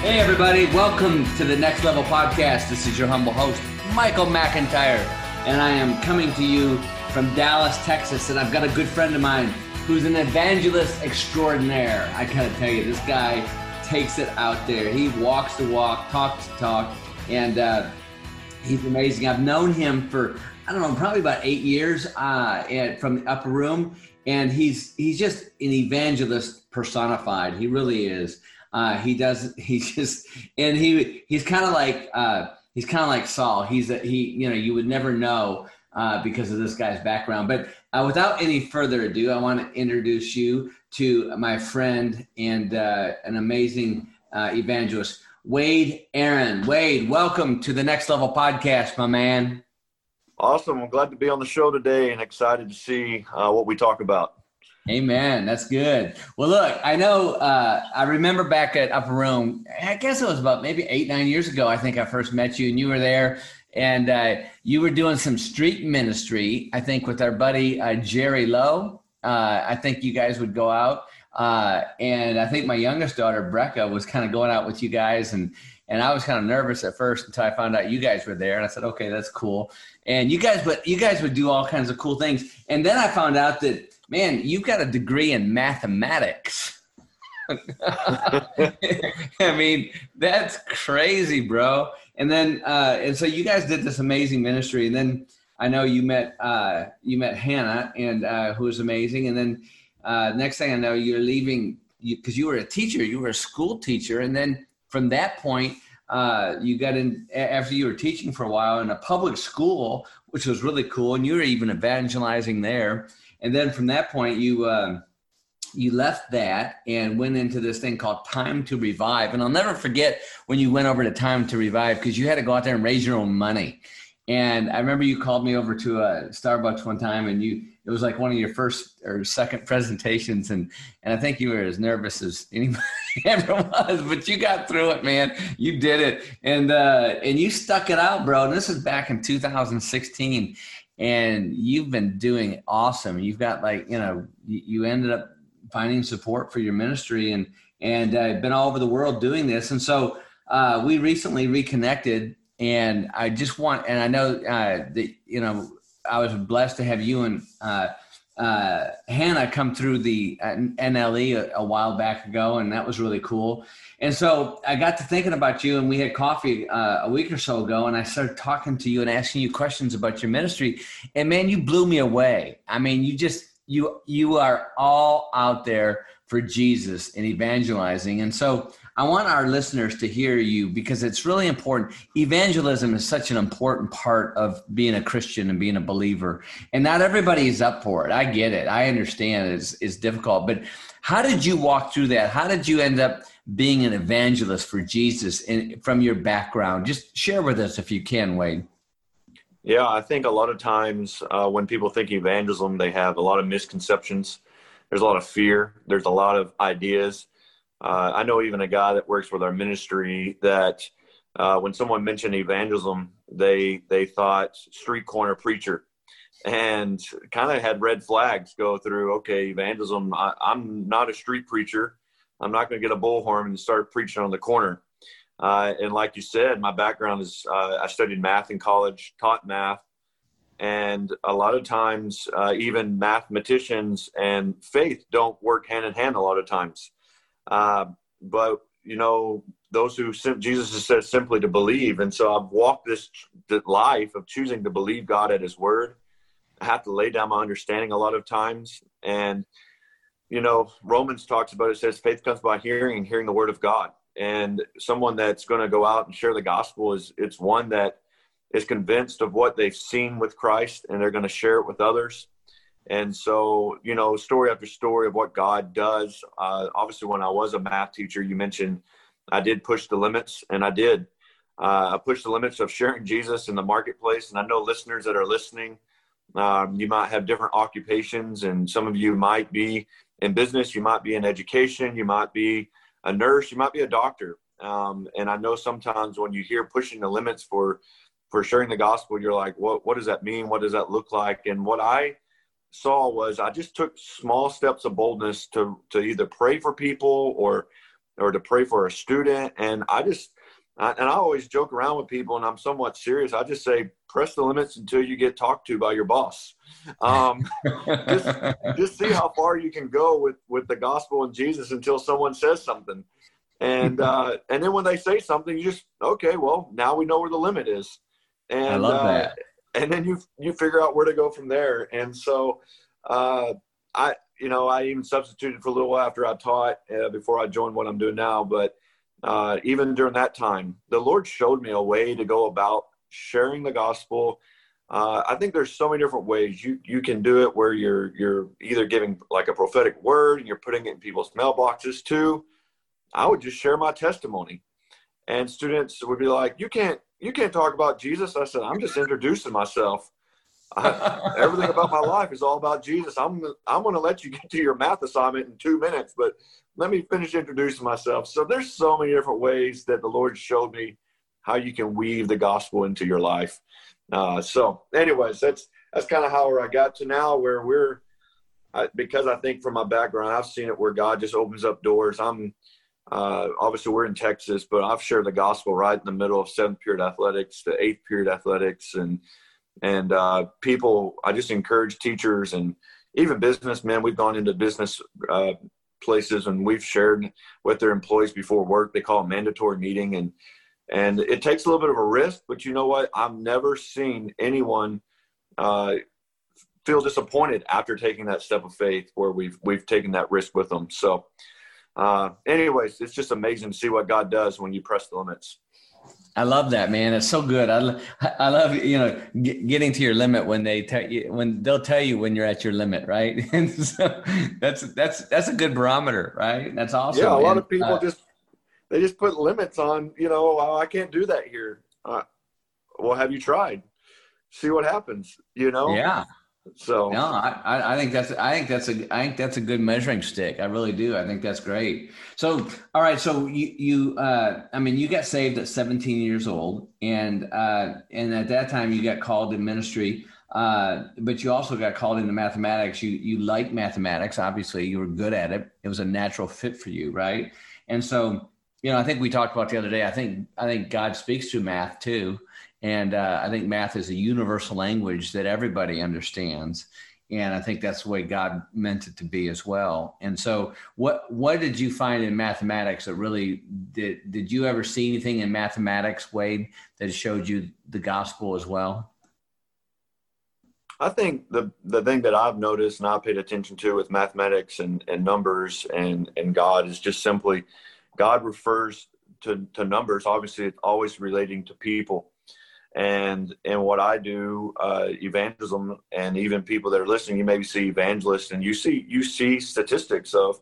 Hey, everybody, welcome to the Next Level Podcast. This is your humble host, Michael McIntyre, and I am coming to you from Dallas, Texas. And I've got a good friend of mine who's an evangelist extraordinaire. I gotta tell you, this guy takes it out there. He walks the walk, talks the talk, and uh, he's amazing. I've known him for, I don't know, probably about eight years uh, from the upper room, and he's he's just an evangelist personified. He really is. Uh, he does. He just and he he's kind of like uh, he's kind of like Saul. He's a, he you know you would never know uh, because of this guy's background. But uh, without any further ado, I want to introduce you to my friend and uh, an amazing uh, evangelist, Wade Aaron. Wade, welcome to the Next Level Podcast, my man. Awesome. I'm glad to be on the show today and excited to see what we talk about. Amen. That's good. Well, look, I know, uh, I remember back at Upper Room, I guess it was about maybe eight, nine years ago, I think I first met you, and you were there and uh, you were doing some street ministry, I think, with our buddy uh, Jerry Lowe. Uh, I think you guys would go out. Uh, and I think my youngest daughter, Brecca, was kind of going out with you guys. And, and I was kind of nervous at first until I found out you guys were there. And I said, okay, that's cool. And you guys, but you guys would do all kinds of cool things. And then I found out that man, you've got a degree in mathematics. I mean, that's crazy, bro. And then, uh, and so you guys did this amazing ministry, and then I know you met uh, you met Hannah, and uh, who was amazing. And then uh, next thing I know, you're leaving because you, you, were a teacher, you were a school teacher, and then from that point, uh, you got in after you were teaching for a while in a public school, which was really cool, and you were even evangelizing there. And then from that point, you um, you left that and went into this thing called Time to Revive. And I'll never forget when you went over to Time to Revive because you had to go out there and raise your own money. And I remember you called me over to a Starbucks one time, and you it was like one of your first or second presentations, and and I think you were as nervous as anybody ever was, but you got through it, man. You did it, and uh, and you stuck it out, bro. And this is back in 2016, and you've been doing awesome. You've got like you know you, ended up finding support for your ministry and and uh, been all over the world doing this. And so uh, we recently reconnected, and I just want and I know uh, that you know I was blessed to have you and uh, Hannah come through the uh, NLE a, a, while back ago, and that was really cool. And so I got to thinking about you, and we had coffee uh, a week or so ago, and I started talking to you and asking you questions about your ministry. And man, you blew me away. I mean, you just you you are all out there for Jesus and evangelizing. And so I want our listeners to hear you because it's really important. Evangelism is such an important part of being a Christian and being a believer. And not everybody is up for it. I get it. I understand it's, it's difficult. But how did you walk through that? How did you end up being an evangelist for Jesus in, from your background? Just share with us if you can, Wade. Yeah, I think a lot of times uh, when people think evangelism, they have a lot of misconceptions. There's a lot of fear. There's a lot of ideas uh, I know even a guy that works with our ministry that uh, when someone mentioned evangelism, they they thought street corner preacher, and kind of had red flags go through. Okay, evangelism. I, am not a street preacher. I'm not going to get a bullhorn and start preaching on the corner. Uh, and like you said, my background is uh, I studied math in college, taught math, and a lot of times uh, even mathematicians and faith don't work hand in hand. A lot of times. Uh, but you know, those who Jesus has said simply to believe, and so I've walked this life of choosing to believe God at His word. I have to lay down my understanding a lot of times, and you know, Romans talks about it says faith comes by hearing and hearing the word of God. And someone that's going to go out and share the gospel is it's one that is convinced of what they've seen with Christ and they're going to share it with others. And so, you know, story after story of what God does. Uh, obviously, when I was a math teacher, you mentioned I did push the limits, and I did. Uh, I pushed the limits of sharing Jesus in the marketplace. And I know listeners that are listening, um, you might have different occupations, and some of you might be in business, you might be in education, you might be a nurse, you might be a doctor. Um, and I know sometimes when you hear pushing the limits for for sharing the gospel, you're like, what what does that mean? What does that look like? And what I saw was I just took small steps of boldness to to either pray for people or or to pray for a student. And I just and I always joke around with people, and I'm somewhat serious. I just say, press the limits until you get talked to by your boss. Um, just, just see how far you can go with with the gospel and Jesus until someone says something, and uh, and then when they say something, you just okay, well now we know where the limit is, and I love uh, that. And then you you figure out where to go from there. And so, uh, I you know I even substituted for a little while after I taught uh, before I joined what I'm doing now, but uh, even during that time, the Lord showed me a way to go about sharing the gospel. Uh, I think there's so many different ways you you can do it where you're you're either giving like a prophetic word and you're putting it in people's mailboxes too. I would just share my testimony, and students would be like, "You can't you can't talk about Jesus." I said, "I'm just introducing myself. I, everything about my life is all about Jesus. I'm I'm going to let you get to your math assignment in two minutes, but let me finish introducing myself. So there's so many different ways that the Lord showed me how you can weave the gospel into your life. Uh, so, anyways, that's that's kind of how I got to now, where we're I, because I think from my background, I've seen it where God just opens up doors. I'm uh, obviously we're in Texas, but I've shared the gospel right in the middle of seventh period athletics to eighth period athletics, and and uh, people. I just encourage teachers and even businessmen. We've gone into business uh, places and we've shared with their employees before work. They call a mandatory meeting and and it takes a little bit of a risk, but you know what? I've never seen anyone uh, feel disappointed after taking that step of faith where we've we've taken that risk with them. So, uh, anyways, it's just amazing to see what God does when you press the limits. I love that, man. It's so good. I, I love you know getting to your limit when they tell you when they'll tell you when you're at your limit, right? And so that's that's that's a good barometer, right? That's awesome. Yeah, a lot and, of people uh, just they just put limits on. You know, oh, I can't do that here. Uh, well, have you tried? See what happens. You know. Yeah. So no, I, I think that's I think that's a I think that's a good measuring stick. I really do. I think that's great. So all right, so you you uh, I mean you got saved at 17 years old, and uh, and at that time you got called to ministry, uh, but you also got called into mathematics. You you like mathematics, obviously you were good at it. It was a natural fit for you, right? And so you know I think we talked about the other day. I think I think God speaks to math too and uh, I think math is a universal language that everybody understands. And I think that's the way God meant it to be as well. And so, what what did you find in mathematics that really did? Did you ever see anything in mathematics, Wade, that showed you the gospel as well? I think the the thing that I've noticed and I paid attention to with mathematics and, and numbers and, and God is just simply God refers to, to numbers. Obviously, it's always relating to people and and what I do, uh, evangelism, and even people that are listening, you maybe see evangelists, and you see you see statistics of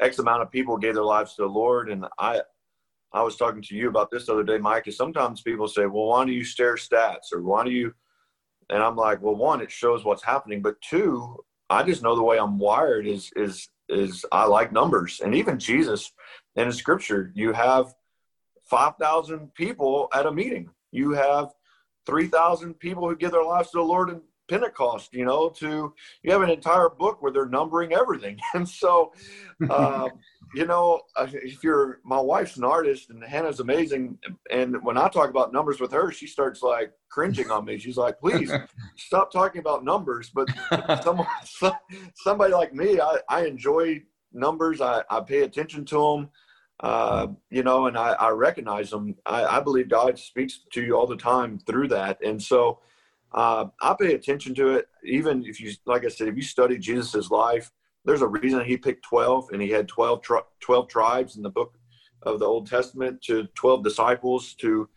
X amount of people gave their lives to the Lord, and I I was talking to you about this the other day, Mike. Is sometimes people say, "Well, why do you stare stats?" or "Why do you?" And I'm like, "Well, one, it shows what's happening, but two, I just know the way I'm wired is is is I like numbers, and even Jesus in the Scripture, you have five thousand people at a meeting. You have 3,000 people who give their lives to the Lord in Pentecost, you know, to you have an entire book where they're numbering everything. And so, uh, you know, uh, if you're my wife's an artist and Hannah's amazing. And when I talk about numbers with her, she starts like cringing on me. She's like, please stop talking about numbers. But someone, somebody like me, I, I enjoy numbers. I, I pay attention to them. Uh, you know, and I, I recognize them. I, I, believe God speaks to you all the time through that. And so uh, I pay attention to it. Even if you, like I said, if you study Jesus's life, there's a reason he picked 12 and he had 12, 12 tribes in the book of the Old Testament to 12 disciples to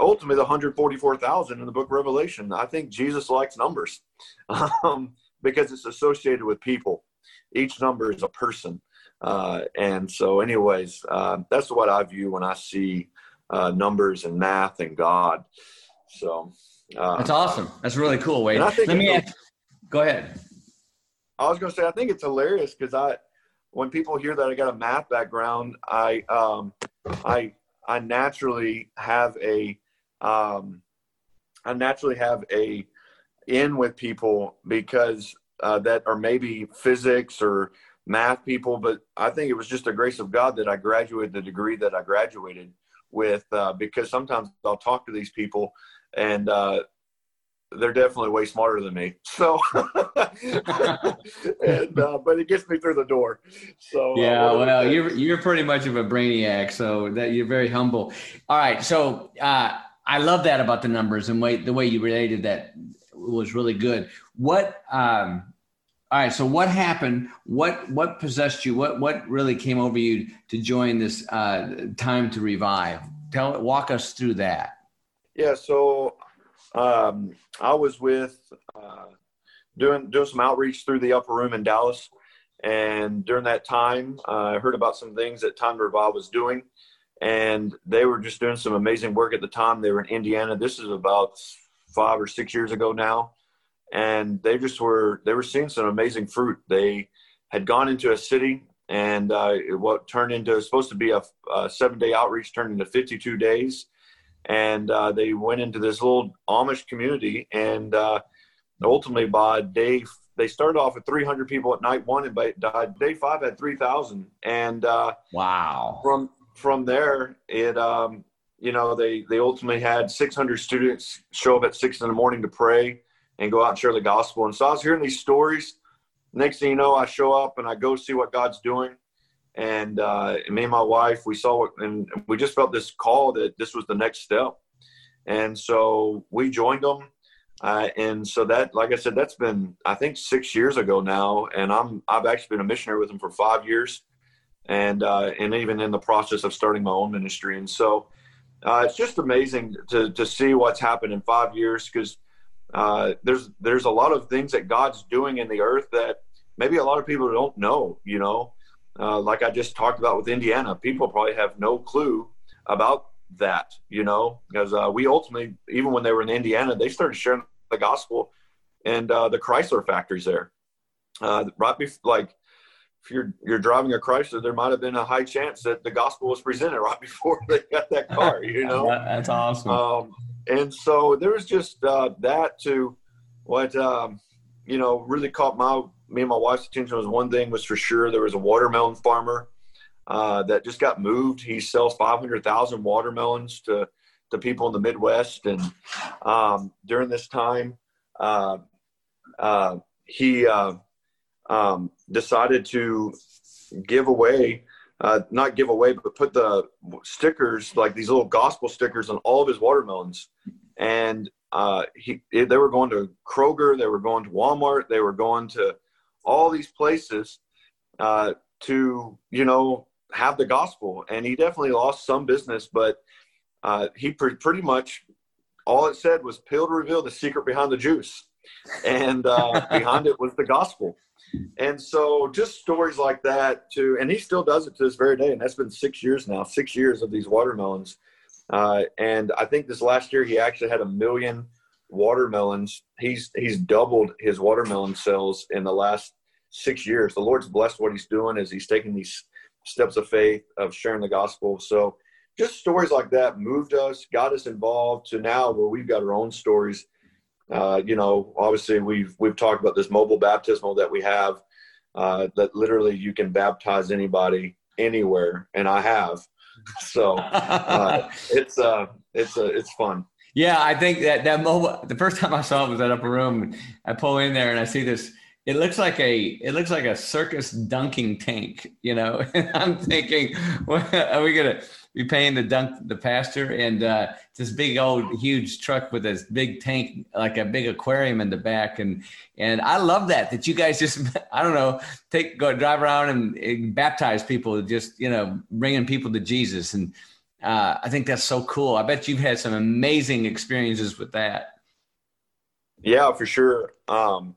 ultimately the 144,000 in the book of Revelation. I think Jesus likes numbers um, because it's associated with people. Each number is a person. Uh, and so, anyways, uh, that's what I view when I see uh, numbers and math and God. So uh, that's awesome. That's really cool. Wade, let me ask, go ahead. I was going to say I think it's hilarious because I when people hear that I got a math background, I um, I I naturally have a um, I naturally have a in with people because uh, that are maybe physics or math people, but I think it was just a grace of God that I graduated the degree that I graduated with uh, because sometimes I'll talk to these people and uh, they're definitely way smarter than me. So, and, uh, but it gets me through the door. So uh, yeah, uh, well, you're you're pretty much of a brainiac, so that you're very humble. All right, so uh, I love that about the numbers and way the way you related that was really good. What um, all right, so what happened? What what possessed you? What what really came over you to join this uh, time to revive? Tell walk us through that. Yeah, so um, I was with uh, doing doing some outreach through the upper room in Dallas, and during that time, uh, I heard about some things that Time to Revive was doing, and they were just doing some amazing work at the time. They were in Indiana. This is about five or six years ago now, and they just were they were seeing some amazing fruit. They had gone into a city, and uh, what turned into supposed to be a, a seven day outreach turned into 52 days and uh, they went into this little Amish community, and uh, ultimately by day they started off with 300 people at night one, and by day five had 3,000. And uh, wow, from from there it um, you know they they ultimately had 600 students show up at six in the morning to pray and go out and share the gospel. And so I was hearing these stories. Next thing you know, I show up and I go see what God's doing. And uh, me and my wife we saw and we just felt this call that this was the next step. And so we joined them. Uh, and so that like i said that's been i think six years ago now. And i'm i've actually been a missionary with them for five years. And uh, and even in the process of starting my own ministry. And so uh, it's just amazing to to see what's happened in five years because uh, there's there's a lot of things that god's doing in the earth that maybe a lot of people don't know you know uh, like I just talked about with Indiana, people probably have no clue about that, you know, because uh, we ultimately, even when they were in Indiana, they started sharing the gospel and uh, the Chrysler factories there. Uh, right before, like, if you're you're driving a Chrysler, there might have been a high chance that the gospel was presented right before they got that car. You know, that's awesome. Um, and so there was just uh, that to what um, you know really caught my me and my wife's attention was one thing was for sure there was a watermelon farmer uh, that just got moved. He sells 500,000 watermelons to, to people in the Midwest. And um, during this time, uh, uh, he uh, um, decided to give away, uh, not give away, but put the stickers, like these little gospel stickers on all of his watermelons. And uh, he, they were going to Kroger, they were going to Walmart, they were going to all these places uh, to you know have the gospel. And he definitely lost some business but uh, he pre- pretty much all it said was pill to reveal the secret behind the juice. And uh, behind it was the gospel and so just stories like that too and he still does it to this very day and that's been six years now six years of these watermelons uh, and i think this last year he actually had a million watermelons. He's he's doubled his watermelon sales in the last six years. The Lord's blessed what he's doing as he's taking these steps of faith of sharing the gospel. So just stories like that moved us, got us involved to now where we've got our own stories. Uh, you know, obviously we've we've talked about this mobile baptismal that we have uh, that literally you can baptize anybody anywhere, and I have. So uh, it's uh, it's uh, it's fun. Yeah, I think that that mobile. The first time I saw it was at Upper Room. I pull in there and I see this. It looks like a it looks like a circus dunking tank, you know. I'm thinking, are we gonna be paying the dunk the pastor and uh, this big old huge truck with this big tank like a big aquarium in the back and and I love that that you guys just I don't know take go drive around and, and baptize people just you know bringing people to Jesus and uh, I think that's so cool. I bet you've had some amazing experiences with that. Yeah, for sure. Um,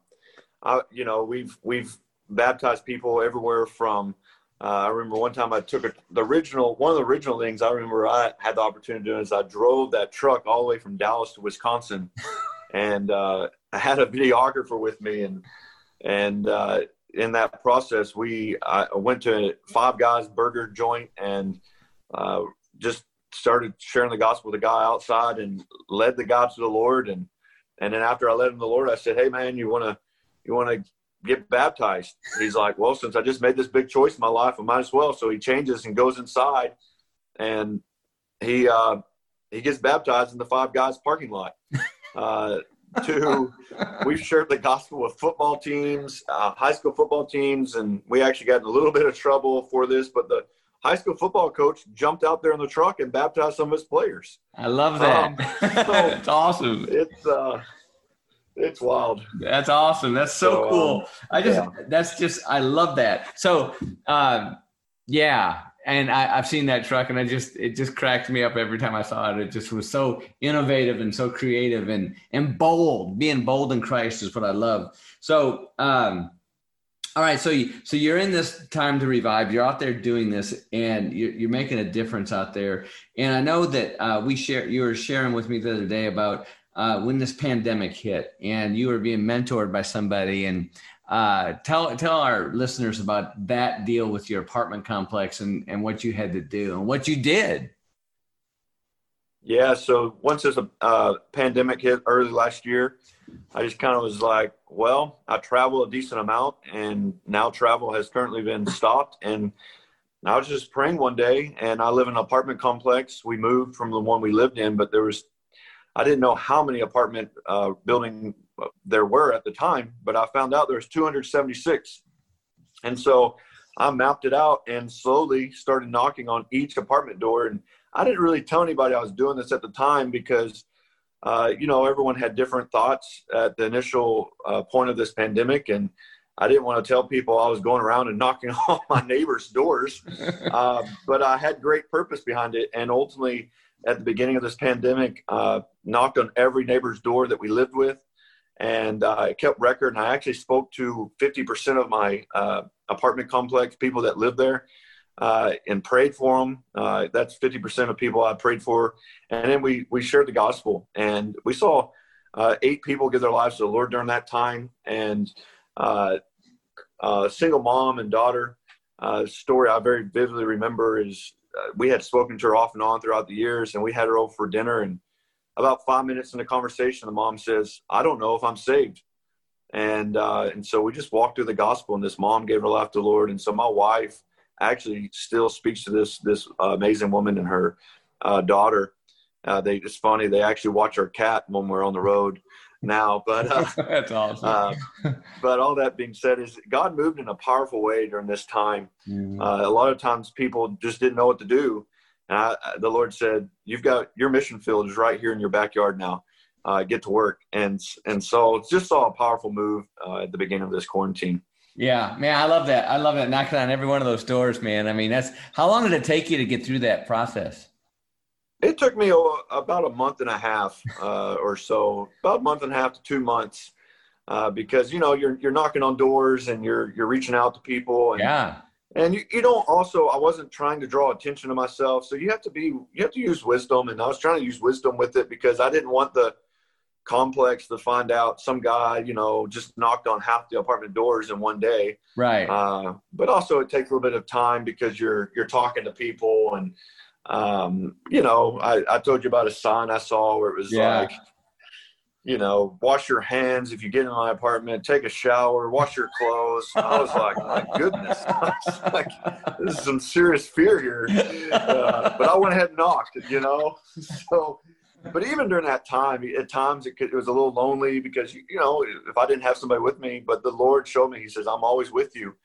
I, you know, we've we've baptized people everywhere from Uh, I remember one time I took a, the original one of the original things I remember I had the opportunity to do is I drove that truck all the way from Dallas to Wisconsin, and uh, I had a videographer with me, and and uh, in that process we I went to Five Guys Burger Joint and uh, just started sharing the gospel with the guy outside and led the guy to the Lord, and and then after I led him to the Lord, I said, Hey man, you want to you want to get baptized. He's like, well, since I just made this big choice in my life, I might as well. So he changes and goes inside, and he uh, he gets baptized in the Five Guys parking lot. Uh, to we've shared the gospel with football teams, uh, high school football teams, and we actually got in a little bit of trouble for this, but the high school football coach jumped out there in the truck and baptized some of his players. I love that. Um, so it's awesome. It's uh, it's wild. That's awesome. That's so, so cool. Um, I just yeah. that's just I love that. So um, yeah, and I, have seen that truck, and I just it just cracked me up every time I saw it. It just was so innovative and so creative and and bold. Being bold in Christ is what I love. So. um all right, so you, so you're in this time to revive. You're out there doing this, and you're, you're making a difference out there. And I know that uh, we share. You were sharing with me the other day about uh, when this pandemic hit and you were being mentored by somebody and uh, tell tell our listeners about that deal with your apartment complex and, and what you had to do and what you did. Yeah, so once this uh, pandemic hit early last year, I just kind of was like, well, I travel a decent amount, and now travel has currently been stopped. And I was just praying one day, and I live in an apartment complex. We moved from the one we lived in, but there was I didn't know how many apartment uh, building there were at the time, but I found out there was 276. And so I mapped it out and slowly started knocking on each apartment door. And I didn't really tell anybody I was doing this at the time because, uh, you know, everyone had different thoughts at the initial uh, point of this pandemic. And I didn't want to tell people I was going around and knocking on my neighbors' doors. Uh, but I had great purpose behind it. And ultimately, at the beginning of this pandemic, uh, knocked on every neighbor's door that we lived with, and uh, I kept record. And I actually spoke to 50% of my uh, apartment complex people that live there uh, and prayed for them. Uh, that's 50% of people I prayed for, and then we we shared the gospel, and we saw uh, eight people give their lives to the Lord during that time, and a single mom and daughter. story I very vividly remember is uh, we had spoken to her off and on throughout the years, and we had her over for dinner. And about five minutes in the conversation, the mom says, "I don't know if I'm saved." And uh, and so we just walked through the gospel, and this mom gave her life to the Lord. And so my wife actually still speaks to this this uh, amazing woman and her uh, daughter. Uh, they it's funny they actually watch our cat when we're on the road now. But uh, that's awesome. uh, but all that being said, is God moved in a powerful way during this time. Mm-hmm. Uh, a lot of times people just didn't know what to do, and I, the Lord said, "You've got your mission field is right here in your backyard now. Uh, get to work." And and so just saw a powerful move uh, at the beginning of this quarantine. Yeah, man, I love that. I love that knocking on every one of those doors, man. I mean, that's how long did it take you to get through that process? It took me about a month and a half uh, or so, about a month and a half to two months, uh, because you know you're you're knocking on doors and you're you're reaching out to people. And, yeah. And you, you don't also I wasn't trying to draw attention to myself, so you have to be you have to use wisdom, and I was trying to use wisdom with it because I didn't want the complex to find out some guy you know just knocked on half the apartment doors in one day. Right. Uh, but also it takes a little bit of time because you're you're talking to people and um, you know, I, I told you about a sign I saw where it was yeah. like, you know, wash your hands if you get in my apartment, take a shower, wash your clothes. I was like, my goodness, like, this is some serious fear here. Uh, but I went ahead and knocked, you know. So, but even during that time, at times it, could, it was a little lonely because you know if I didn't have somebody with me, but the Lord showed me. He says, "I'm always with you."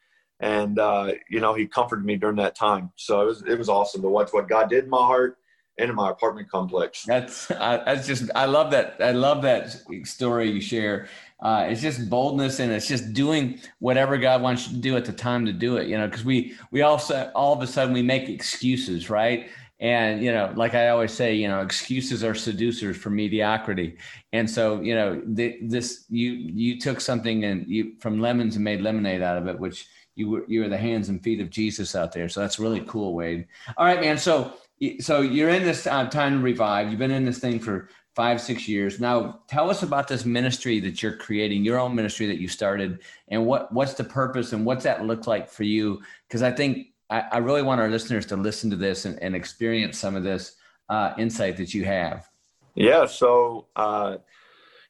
And uh, you know he comforted me during that time. So it was it was awesome to watch what God did in my heart and in my apartment complex. That's I, that's just I love that I love that story you share. Uh, it's just boldness and it's just doing whatever God wants you to do at the time to do it. You know, because we we also all of a sudden we make excuses, right? And you know, like I always say, you know, excuses are seducers for mediocrity. And so, you know, this you you took something and you from lemons and made lemonade out of it, which you were you were the hands and feet of Jesus out there. So that's really cool, Wade. All right, man. So so you're in this uh, time to revive. You've been in this thing for five six years now. Tell us about this ministry that you're creating, your own ministry that you started, and what what's the purpose and what's that look like for you? Because I think I, I, really want our listeners to listen to this and, and experience some of this uh, insight that you have. Yeah. So. Uh,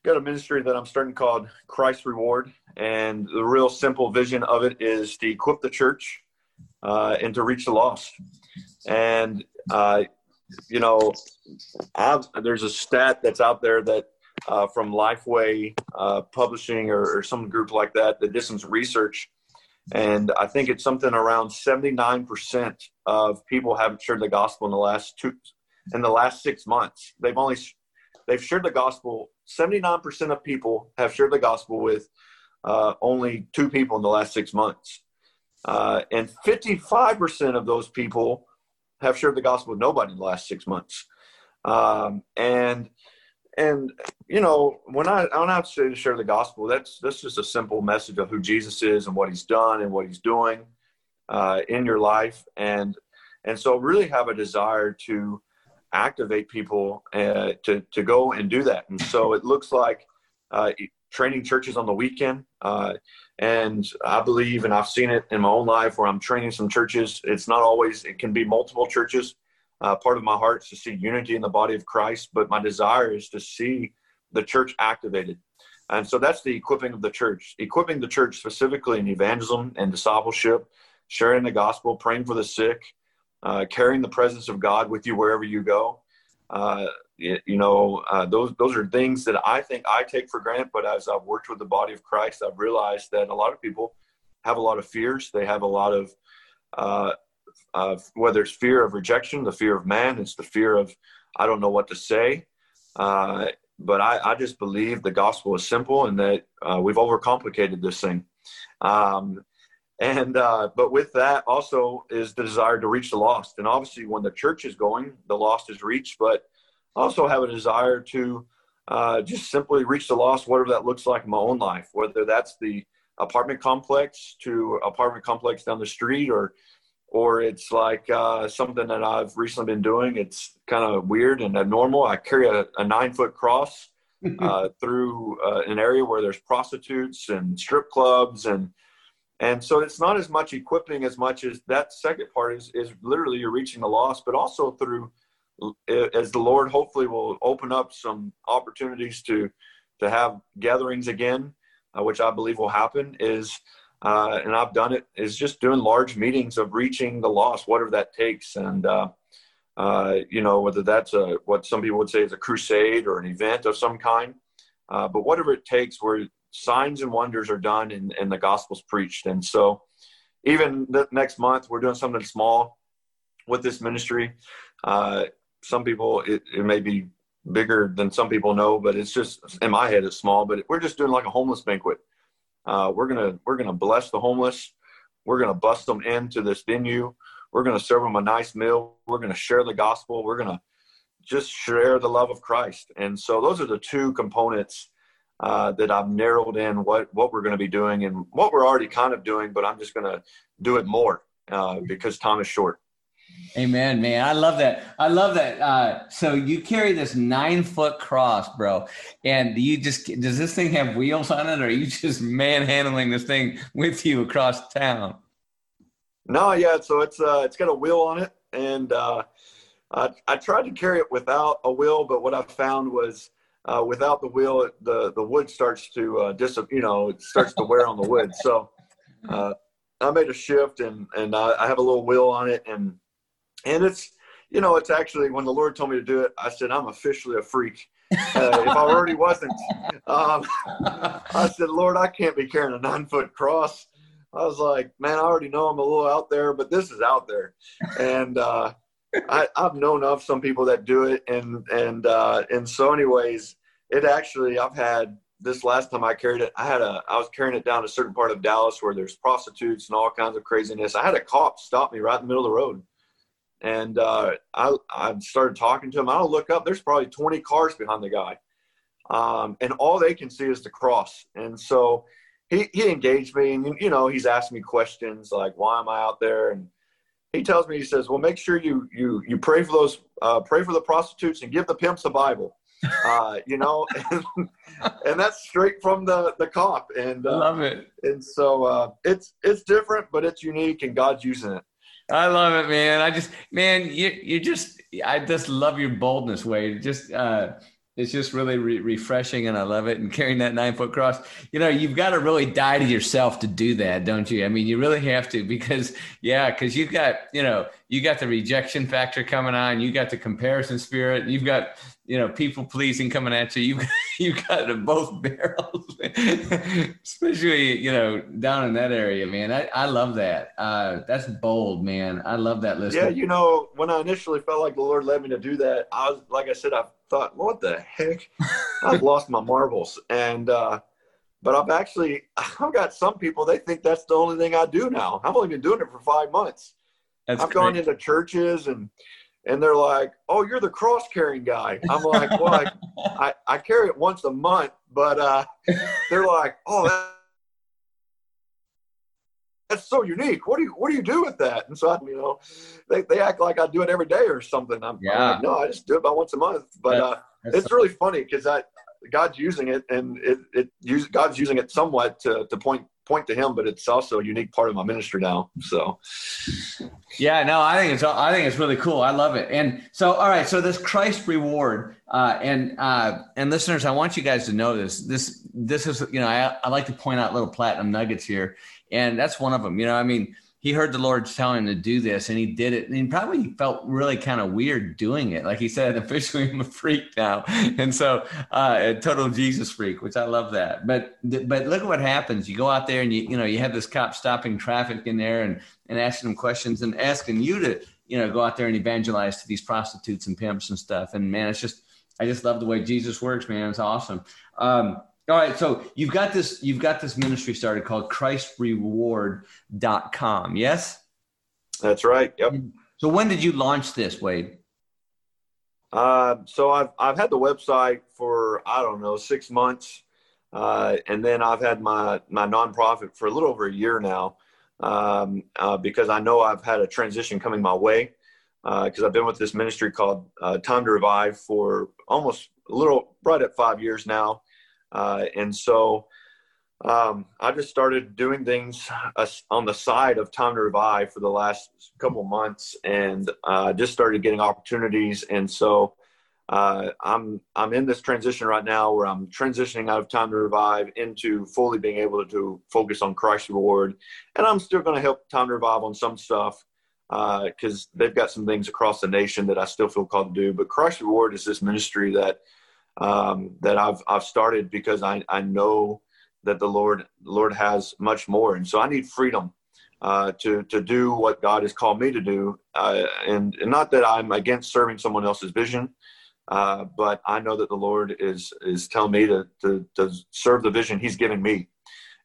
got a ministry that I'm starting called Christ Reward, and the real simple vision of it is to equip the church uh, and to reach the lost. And uh, you know, I've, there's a stat that's out there that uh, from Lifeway uh, Publishing or, or, some group like that that did some research, and I think it's something around 79% of people haven't shared the gospel in the last two in the last six months. They've only they've shared the gospel 79% of people have shared the gospel with uh, only two people in the last six months. Uh, and 55% of those people have shared the gospel with nobody in the last six months. Um, and, and, you know, when I, when I say to share the gospel, that's, that's just a simple message of who Jesus is and what he's done and what he's doing uh, in your life. And, and so really have a desire to, activate people uh, to to go and do that. And so it looks like uh, training churches on the weekend. Uh, and I believe, and I've seen it in my own life where I'm training some churches. It's not always; it can be multiple churches. Uh, part of my heart is to see unity in the body of Christ, but my desire is to see the church activated. And so that's the equipping of the church, equipping the church specifically in evangelism and discipleship, sharing the gospel, praying for the sick, uh, carrying the presence of God with you wherever you go. Uh, you, you, know, uh, those those are things that I think I take for granted. But as I've worked with the body of Christ, I've realized that a lot of people have a lot of fears. They have a lot of uh, whether it's fear of rejection, the fear of man, it's the fear of I don't know what to say. Uh, but I, I, just believe the gospel is simple and that uh, we've overcomplicated this thing. Um, and uh, but with that also is the desire to reach the lost. And obviously when the church is going the lost is reached but also have a desire to uh, just simply reach the lost whatever that looks like in my own life whether that's the apartment complex to apartment complex down the street or or it's like uh, something that i've recently been doing. It's kind of weird and abnormal. I carry a, a nine foot cross uh, through uh, an area where there's prostitutes and strip clubs and and so it's not as much equipping as much as that second part is, is literally you're reaching the lost, but also through as the Lord hopefully will open up some opportunities to to have gatherings again, uh, which I believe will happen. Is uh, and I've done it is just doing large meetings of reaching the lost, whatever that takes, and uh, uh you know whether that's a what some people would say is a crusade or an event of some kind, uh, but whatever it takes, where signs and wonders are done and, and the gospel's preached. And so, even next month, we're doing something small with this ministry. Uh, some people, it, it may be bigger than some people know, but it's just in my head, it's small. But we're just doing like a homeless banquet. Uh, we're gonna we're gonna bless the homeless. We're gonna bust them into this venue. We're gonna serve them a nice meal. We're gonna share the gospel. We're gonna just share the love of Christ. And so those are the two components uh, that I've narrowed in what what we're going to be doing and what we're already kind of doing, but I'm just going to do it more uh, because time is short. Amen, man. I love that. I love that. Uh, so you carry this nine foot cross, bro, and do you just does this thing have wheels on it, or are you just manhandling this thing with you across town? No, yeah. So it's uh, it's got a wheel on it, and uh, I, I tried to carry it without a wheel, but what I found was uh, without the wheel, the the wood starts to uh, you know it starts to wear on the wood. So uh, I made a shift and and I, I have a little wheel on it and and it's you know it's actually when the Lord told me to do it, I said I'm officially a freak. Uh, if I already wasn't, um, I said, Lord, I can't be carrying a nine foot cross. I was like, man, I already know I'm a little out there, but this is out there. And uh, I, have known of some people that do it, and and uh, and so, anyways, it actually I've had this last time I carried it. I had a I was carrying it down a certain part of Dallas where there's prostitutes and all kinds of craziness. I had a cop stop me right in the middle of the road, and uh, I I started talking to him. I look up. There's probably 20 cars behind the guy, um, and all they can see is the cross. And so he he engaged me, and you know, he's asking me questions like, "Why am I out there?" and he tells me, he says, "Well, make sure you you you pray for those, uh, pray for the prostitutes, and give the pimps a Bible." Uh, you know, and, and, that's straight from the the cop, and uh, love it. And so uh, it's it's different, but it's unique, and God's using it. I love it, man. I just, man, you you just, I just love your boldness, Wade. Just, uh, it's just really re- refreshing and I love it. And carrying that nine foot cross, you know, you've got to really die to yourself to do that, don't you? I mean, you really have to because, yeah, because you've got, you know, you got the rejection factor coming on, you got the comparison spirit, you've got, you know, people pleasing coming at you. You've, you've got both barrels, especially, you know, down in that area, man. I, I love that. Uh, that's bold, man. I love that list. Yeah. You know, when I initially felt like the Lord led me to do that, I was, like I said, I've, thought, what the heck? I've lost my marbles. And, uh, but I've actually, I've got some people, they think that's the only thing I do now. I've only been doing it for five months. That's I've great. gone into churches and, and they're like, "Oh, you're the cross carrying guy." I'm like, "Well, I, I, I, carry it once a month," but uh, they're like, "Oh, that, that's so unique. What do you what do you do with that?" And so I, you know, they, they act like I do it every day or something. I'm, yeah. I'm like, no, I just do it about once a month. But uh, it's so- really funny because I God's using it, and it it use, God's using it somewhat to to point point to Him, but it's also a unique part of my ministry now. So, yeah, no, I think it's I think it's really cool. I love it. And so, all right, so this Christ reward, uh, and uh, and listeners, I want you guys to know this. This this is you know I I like to point out little platinum nuggets here and that's one of them. You know, I mean, he heard the Lord tell him to do this, and he did it. And he probably felt really kind of weird doing it. Like he said, officially, I'm a freak now, and so uh, a total Jesus freak, which I love that. But but look at what happens. You go out there, and you you know you have this cop stopping traffic in there, and and asking them questions, and asking you to you know go out there and evangelize to these prostitutes and pimps and stuff. And man, it's just I just love the way Jesus works, man. It's awesome. Um, all right, so you've got this you've got this ministry started called christreward.com, yes? That's right. Yep. So when did you launch this, Wade? Uh, so I've I've had the website for I don't know six months, uh, and then I've had my my nonprofit for a little over a year now, um, uh, because I know I've had a transition coming my way, because uh, I've been with this ministry called uh, Time to Revive for almost a little right at five years now, uh, and so um, I just started doing things uh, on the side of Time to Revive for the last couple months, and uh, just started getting opportunities. And so uh, I'm I'm in this transition right now where I'm transitioning out of Time to Revive into fully being able to, to focus on Christ Reward, and I'm still going to help Time to Revive on some stuff because uh, they've got some things across the nation that I still feel called to do. But Christ Reward is this ministry that um, that I've I've started because I I know that the Lord Lord has much more, and so I need freedom uh, to to do what God has called me to do, uh, and, and not that I'm against serving someone else's vision. Uh, but I know that the Lord is is telling me to, to, to serve the vision He's given me,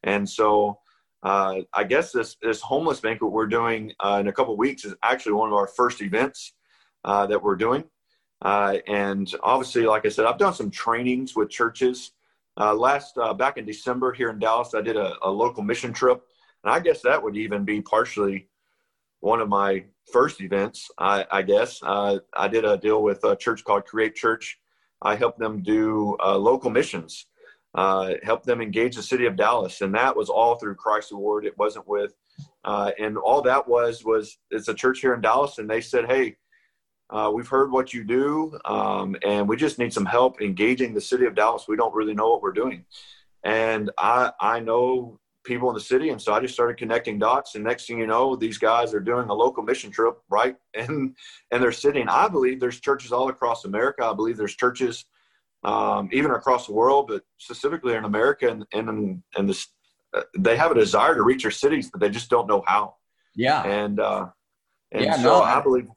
and so uh, I guess this this homeless banquet we're doing uh, in a couple weeks is actually one of our first events uh, that we're doing. Uh, and obviously, like I said, I've done some trainings with churches. Uh, last uh, back in December here in Dallas, I did a, a, local mission trip, and I guess that would even be partially one of my first events. I, I guess uh, I did a deal with a church called Create Church. I helped them do uh, local missions, uh, help them engage the city of Dallas, and that was all through Christ Reward. It wasn't with, and all that was was it's a church here in Dallas, and they said, hey uh, we've heard what you do, um, and we just need some help engaging the city of Dallas. We don't really know what we're doing, and I I know people in the city, and so I just started connecting dots. And next thing you know, these guys are doing a local mission trip, right? And and they're sitting. I believe there's churches all across America. I believe there's churches um, even across the world, but specifically in America, and and and this, uh, they have a desire to reach their cities, but they just don't know how. Yeah, and uh, and yeah, so no, I, I believe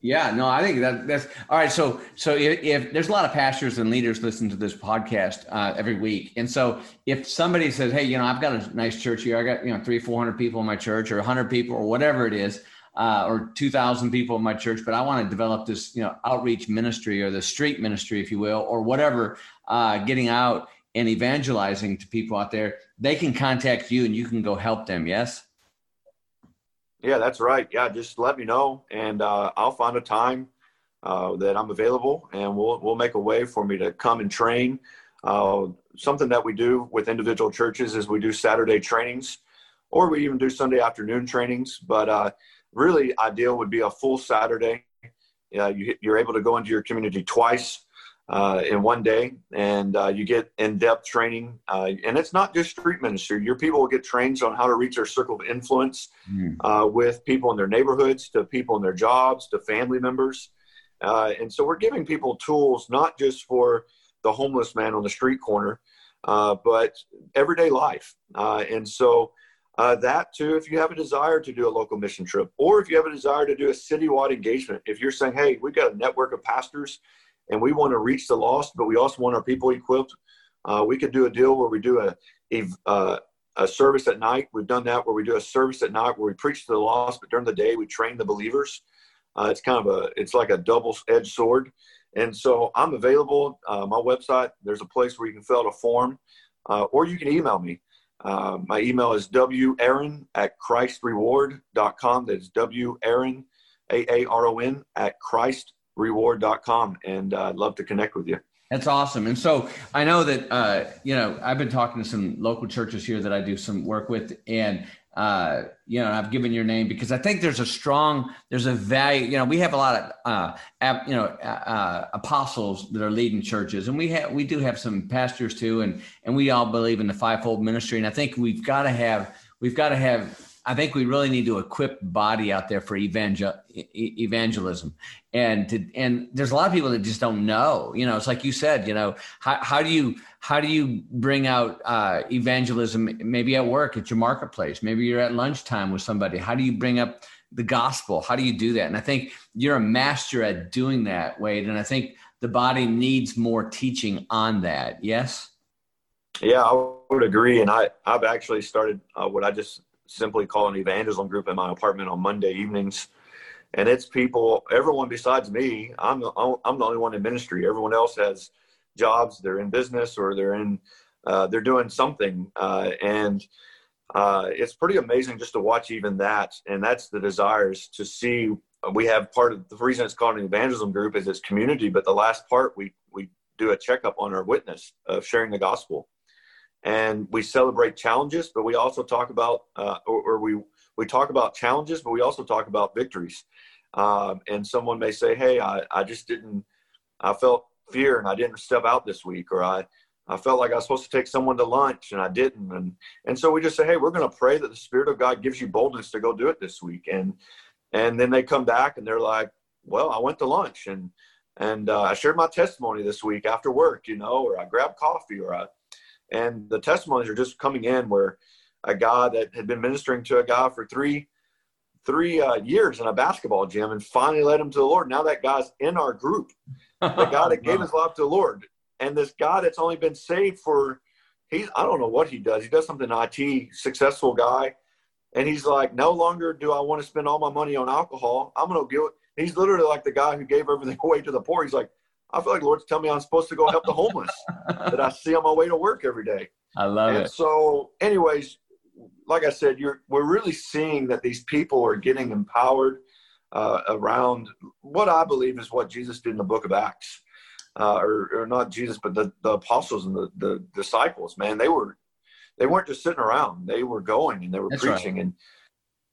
yeah, no, I think that that's all right. So, so if, if there's a lot of pastors and leaders listen to this podcast uh, every week, and so if somebody says, "Hey, you know, I've got a nice church here. I got you know three, four hundred people in my church, or hundred people, or whatever it is, uh, or two thousand people in my church, but I want to develop this, you know, outreach ministry or the street ministry, if you will, or whatever, uh, getting out and evangelizing to people out there, they can contact you and you can go help them. Yes. Yeah, that's right. Yeah, just let me know, and uh, I'll find a time uh, that I'm available, and we'll we'll make a way for me to come and train. Uh, something that we do with individual churches is we do Saturday trainings, or we even do Sunday afternoon trainings. But uh, really, ideal would be a full Saturday. you, you're able to go into your community twice uh, in one day, and uh, you get in-depth training. Uh, and it's not just street ministry. Your people will get trained on how to reach their circle of influence mm. with people in their neighborhoods, to people in their jobs, to family members. Uh, and so we're giving people tools not just for the homeless man on the street corner, uh, but everyday life. and so that too, if you have a desire to do a local mission trip, or if you have a desire to do a citywide engagement, if you're saying, "Hey, we've got a network of pastors." And we want to reach the lost, but we also want our people equipped. Uh, we could do a deal where we do a, a, uh, a service at night. We've done that where we do a service at night where we preach to the lost, but during the day we train the believers. Uh, it's kind of a, it's like a double-edged sword. And so I'm available. Uh, my website, there's a place where you can fill out a form, uh, or you can email me. Uh, my email is waaron at christreward.com. That's W Aaron, A A R O N, at Christ reward.com and uh, I'd love to connect with you. That's awesome. And so I know that, uh, you know, I've been talking to some local churches here that I do some work with and, uh, you know, I've given your name because I think there's a strong, there's a value, you know, we have a lot of, uh, ap, you know, uh, uh, apostles that are leading churches and we have, we do have some pastors too. And, and we all believe in the fivefold ministry. And I think we've got to have, we've got to have I think we really need to equip body out there for evangel- evangelism. And to, and there's a lot of people that just don't know. You know, it's like you said. You know, how, how do you how do you bring out uh, evangelism? Maybe at work, at your marketplace. Maybe you're at lunchtime with somebody. How do you bring up the gospel? How do you do that? And I think you're a master at doing that, Wade. And I think the body needs more teaching on that. Yes. Yeah, I would agree. And I I've actually started uh, what I just simply call an evangelism group in my apartment on Monday evenings. And it's people, everyone besides me. I'm the, I'm the only one in ministry. Everyone else has jobs. They're in business or they're in, uh, they're doing something. Uh, and uh, it's pretty amazing just to watch even that. And that's the desires to see. We have part of the reason it's called an evangelism group is it's community. But the last part, we we do a checkup on our witness of sharing the gospel and we celebrate challenges, but we also talk about, uh, or, or, we we talk about challenges, but we also talk about victories. Um, and someone may say, "Hey, I, I just didn't, I felt fear and I didn't step out this week, or I I felt like I was supposed to take someone to lunch and I didn't." And and so we just say, "Hey, we're going to pray that the Spirit of God gives you boldness to go do it this week." And and then they come back and they're like, "Well, I went to lunch and." And uh, I shared my testimony this week after work, you know, or I grabbed coffee, or I and the testimonies are just coming in where a guy that had been ministering to a guy for three three uh, years in a basketball gym and finally led him to the Lord. Now that guy's in our group, the guy that gave his life to the Lord, and this guy that's only been saved for he's I don't know what he does. He does something IT, successful guy, and he's like, no longer do I want to spend all my money on alcohol. I'm gonna give. He's literally like the guy who gave everything away to the poor. He's like, I feel like the Lord's telling me I'm supposed to go help the homeless that I see on my way to work every day. I love and it. So, anyways, like I said, you're we're really seeing that these people are getting empowered uh, around what I believe is what Jesus did in the Book of Acts, uh, or, or not Jesus, but the, the apostles and the, the disciples. Man, they were they weren't just sitting around; they were going and they were that's preaching right. and.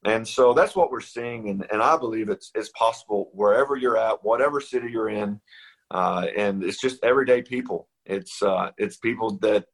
And so that's what we're seeing, and, and I believe it's it's possible wherever you're at, whatever city you're in, uh, and it's just everyday people. It's uh, it's people that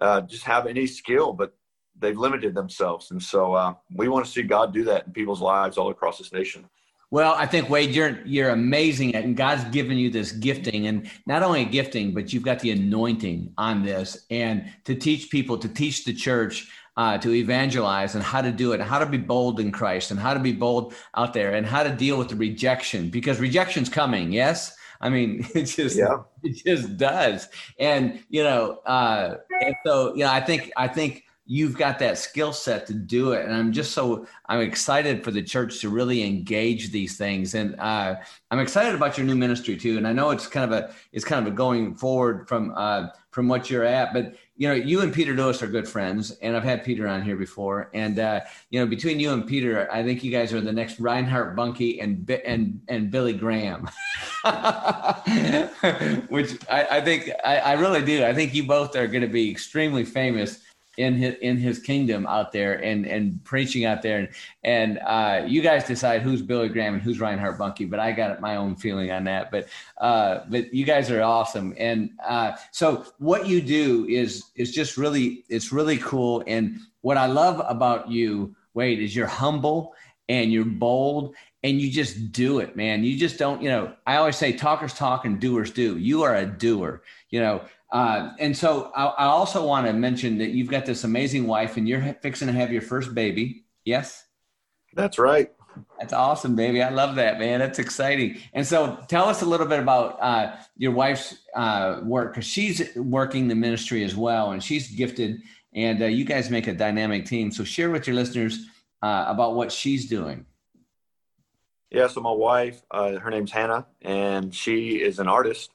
uh, just have any skill, but they've limited themselves, and so uh, we want to see God do that in people's lives all across this nation. Well, I think Wade, you're you're amazing at, and God's given you this gifting, and not only a gifting, but you've got the anointing on this, and to teach people, to teach the church, uh, to evangelize, and how to do it, how to be bold in Christ, and how to be bold out there, and how to deal with the rejection, because rejection's coming. Yes, I mean, it just yeah. it just does. And you know, uh, and so you know, I think I think you've got that skill set to do it. And I'm just so I'm excited for the church to really engage these things. And uh, I'm excited about your new ministry too. And I know it's kind of a it's kind of a going forward from uh, from what you're at, but you know, you and Peter Lewis are good friends, and I've had Peter on here before. And uh, you know, between you and Peter, I think you guys are the next Reinhard Bonnke and and and Billy Graham, which I, I think I, I really do. I think you both are going to be extremely famous in his in his kingdom out there and and preaching out there. And and uh, you guys decide who's Billy Graham and who's Reinhard Bonnke but I got my own feeling on that. But uh, but you guys are awesome. And uh, so what you do is is just really it's really cool. And what I love about you Wade is you're humble and you're bold and you just do it man you just don't you know I always say talkers talk and doers do you are a doer you know uh, and so I, I also want to mention that you've got this amazing wife and you're fixing to have your first baby. Yes? That's right. That's awesome, baby. I love that, man. That's exciting. And so tell us a little bit about uh, your wife's uh, work because she's working the ministry as well and she's gifted and uh, you guys make a dynamic team. So share with your listeners uh, about what she's doing. Yeah, so my wife, uh, her name's Hannah, and she is an artist.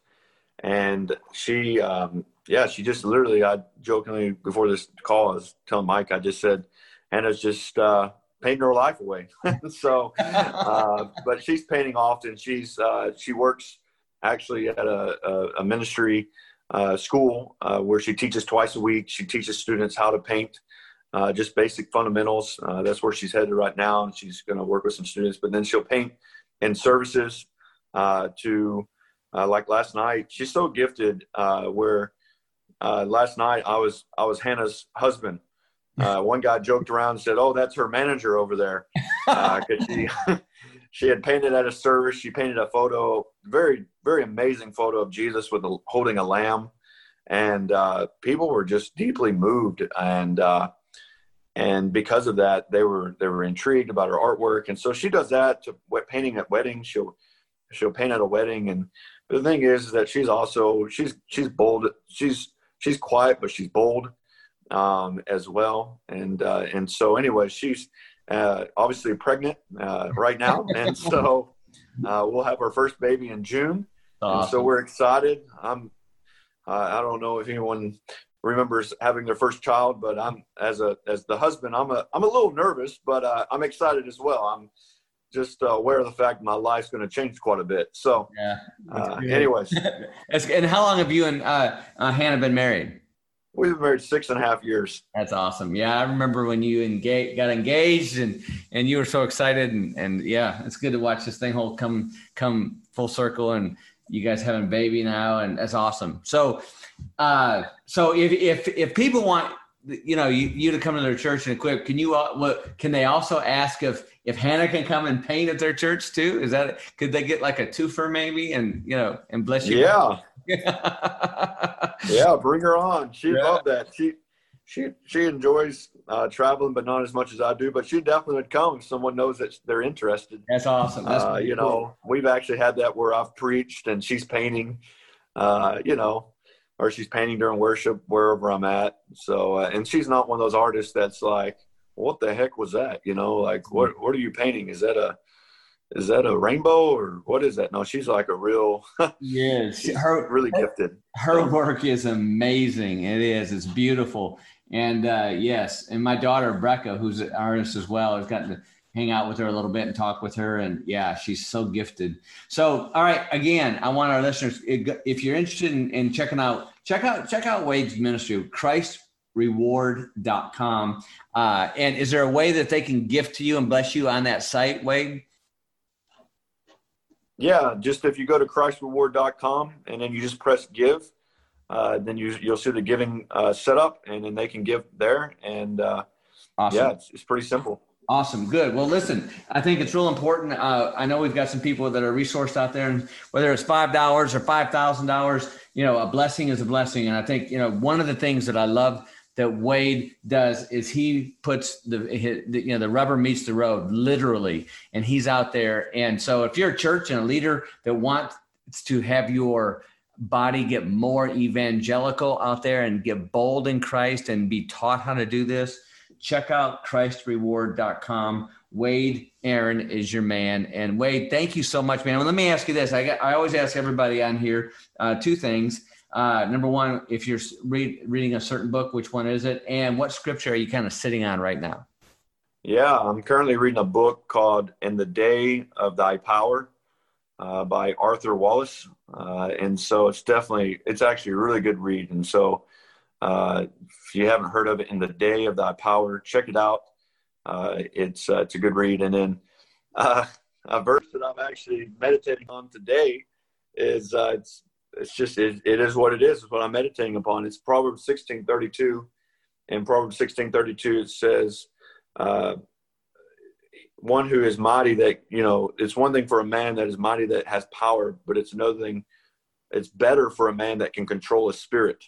And she um, yeah she just literally i jokingly before this call i was telling mike i just said hannah's just uh, painting her life away. So uh, but she's painting often. She's uh, she works actually at a, a, a ministry uh, school uh, where she teaches twice a week. She teaches students how to paint uh, just basic fundamentals that's where she's headed right now and she's going to work with some students but then she'll paint in services to uh, like last night, she's so gifted. Uh, where uh, last night I was I was Hannah's husband. Uh, one guy joked around and said, "Oh, that's her manager over there," because uh, she she had painted at a service. She painted a photo, very very amazing photo of Jesus with a, holding a lamb, and uh, people were just deeply moved and. And because of that, they were they were intrigued about her artwork, and so she does that to painting at weddings. She'll she'll paint at a wedding, and the thing is, is that she's also she's she's bold. She's she's quiet, but she's bold um, as well. And uh, and so anyway, she's uh, obviously pregnant uh, right now, and so uh, we'll have our first baby in June. Awesome. And so we're excited. I'm. I don't know if anyone remembers having their first child, but I'm as a as the husband, I'm a I'm a little nervous, but uh, I'm excited as well. I'm just uh, aware of the fact my life's going to change quite a bit. So, yeah. Uh, anyways, and how long have you and uh, uh, Hannah been married? We've been married six and a half years. That's awesome. Yeah, I remember when you engage, got engaged, and and you were so excited, and and yeah, it's good to watch this thing whole come come full circle, and you guys having a baby now, and that's awesome. So, uh, so if if if people want you know you, you to come to their church and equip, can you uh, what can they also ask if if Hannah can come and paint at their church too, is that could they get like a twofer maybe and you know and bless you? Yeah. yeah, bring her on. She yeah. love that. She she she enjoys uh, traveling, but not as much as I do. But she definitely would come if someone knows that they're interested. That's awesome. That's uh, you cool. know, we've actually had that where I've preached and she's painting. Uh, you know, or she's painting during worship wherever I'm at. So, uh, and she's not one of those artists that's like, what the heck was that? You know, like what what are you painting? Is that a is that a rainbow or what is that? No, she's like a real yes, her really gifted. Her work is amazing. It is. It's beautiful. And uh, yes, and my daughter Brecca, who's an artist as well, has gotten to hang out with her a little bit and talk with her. And yeah, she's so gifted. So, all right, again, I want our listeners, if you're interested in, in checking out, check out check out Wade's ministry, Christ reward.com. Uh, and is there a way that they can gift to you and bless you on that site, Wade? Yeah, just if you go to christreward.com and then you just press give, uh, then you, you'll see the giving uh, set up and then they can give there. And uh, awesome. yeah, it's, it's pretty simple. Awesome. Good. Well, listen, I think it's real important. Uh, I know we've got some people that are resourced out there, and whether it's $5 or $5,000, you know, a blessing is a blessing. And I think, you know, one of the things that I love that Wade does is he puts the, the, you know the rubber meets the road literally, and he's out there. And so if you're a church and a leader that wants to have your body get more evangelical out there and get bold in Christ and be taught how to do this, check out ChristReward.com. Wade Aaron is your man. And Wade, thank you so much, man. Well, let me ask you this. I, got, I always ask everybody on here uh, two things. Uh, number one, if you're read, reading a certain book, which one is it? And what scripture are you kind of sitting on right now? Yeah, I'm currently reading a book called In the Day of Thy Power uh, by Arthur Wallis. Uh, and so it's definitely, it's actually a really good read. And so uh, if you haven't heard of it, In the Day of Thy Power, check it out. Uh, it's, uh, it's a good read. And then uh, a verse that I'm actually meditating on today is it's, it's just, it, it is what it is, is what I'm meditating upon. It's Proverbs 1632. In Proverbs 1632, it says, one who is mighty that you know it's one thing for a man that is mighty that has power but it's another thing it's better for a man that can control his spirit.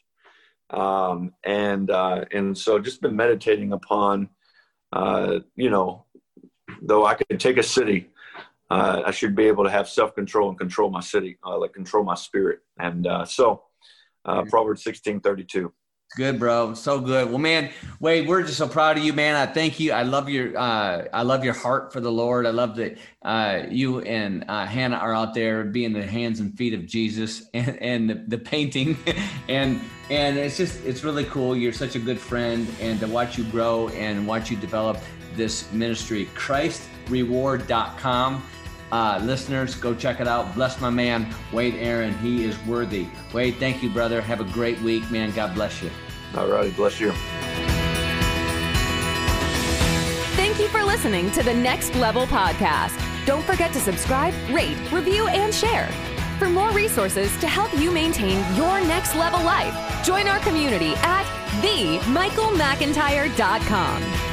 Um, and uh, and so just been meditating upon uh, you know though i could take a city uh, i should be able to have self-control and control my city uh, like control my spirit. And uh, so uh, proverbs 16 32 Good, bro. So good. Well, man, Wade, we're just so proud of you, man. I thank you. I love your, uh, I love your heart for the Lord. I love that uh, you and uh, Hannah are out there being the hands and feet of Jesus and, and the, the painting, and and it's just it's really cool. You're such a good friend, and to watch you grow and watch you develop this ministry. ChristReward.com. Uh, listeners, go check it out. Bless my man, Wade Aaron. He is worthy. Wade, thank you, brother. Have a great week, man. God bless you. All righty. Bless you. Thank you for listening to the Next Level Podcast. Don't forget to subscribe, rate, review, and share. For more resources to help you maintain your next level life, join our community at themichaelmcintyre.com.